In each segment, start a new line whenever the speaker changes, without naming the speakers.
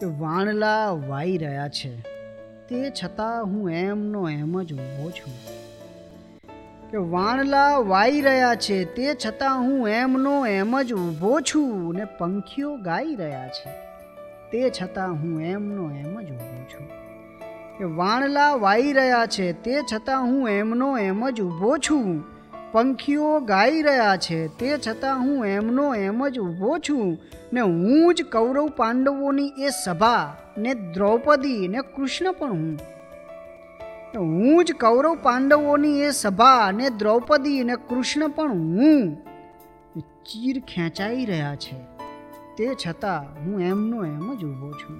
કે વાણલા વાઈ રહ્યા છે. તે છતાં હું એમનો એમ જ ઊભો છું. કે વાણલા વાઈ રહ્યા છે, તે છતાં હું એમનો એમ જ ઊભો છું ને પંખીઓ ગાઈ રહ્યા છે. તે છતાં હું એમનો એમ જ ઊભો છું. કે વાણલા વાઈ રહ્યા છે, તે છતાં હું એમનો એમ જ ઊભો છું. પંખીઓ ગાઈ રહ્યા છે, તે છતાં હું એમનો એમ જ ઊભો છું ને હું જ કૌરવ પાંડવોની એ સભા ને દ્રૌપદી ને કૃષ્ણ પણ હું. હું જ કૌરવ પાંડવોની એ સભા ને દ્રૌપદી ને કૃષ્ણ પણ હું. ચીર ખેંચાઈ રહ્યા છે, તે છતાં હું એમનો એમ જ ઊભો છું.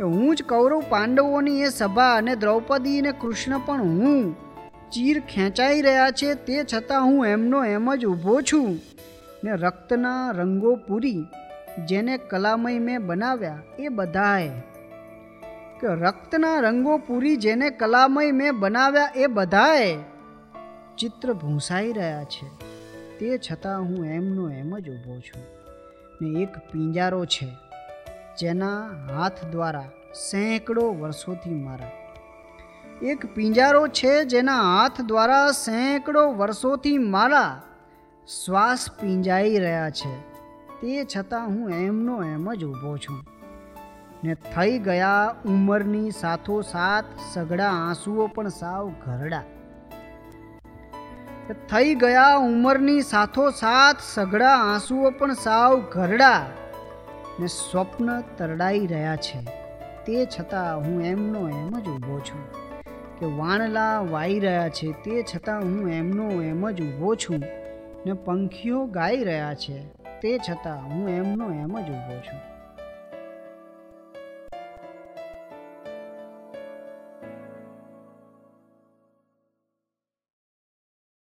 હું જ કૌરવ પાંડવોની એ સભા અને દ્રૌપદી ને કૃષ્ણ પણ હું. ચીર ખેંચાઈ રહ્યા છે તે છતાં હું એમનો એમ જ ઊભો છું. ને રક્તના રંગો પૂરી જેને કલામય મેં બનાવ્યા એ બધાએ. કે રક્તના રંગો પૂરી જેને કલામય મેં બનાવ્યા એ બધાએ ચિત્ર ભૂંસાઈ રહ્યા છે. તે છતાં હું એમનો એમ જ ઊભો છું. ને એક પિંજારો છે, જેના હાથ દ્વારા સેંકડો વર્ષોથી મારા એક પિંજારો છે જેના હાથ દ્વારા સેંકડો વર્ષોથી મારા શ્વાસ પિંજાઈ રહ્યા છે. તે છતાં હું એમનો એમ જ ઊભો છું. ને થઈ ગયા ઉંમરની સાથોસાથ સઘળા આંસુઓ પણ સાવ ઘરડા. થઈ ગયા ઉંમરની સાથોસાથ સઘળા આંસુઓ પણ સાવ ઘરડા. ને સ્વપ્ન તરડાઈ રહ્યા છે. તે છતાં હું એમનો એમ જ ઊભો છું. કે વાણલા વાઈ રહ્યા છે તે છતાં હું એમનો એમ જ ઊભો છું ને પંખીઓ ગાઈ રહ્યા છે તે છતાં હું એમનો એમ જ ઊભો છું.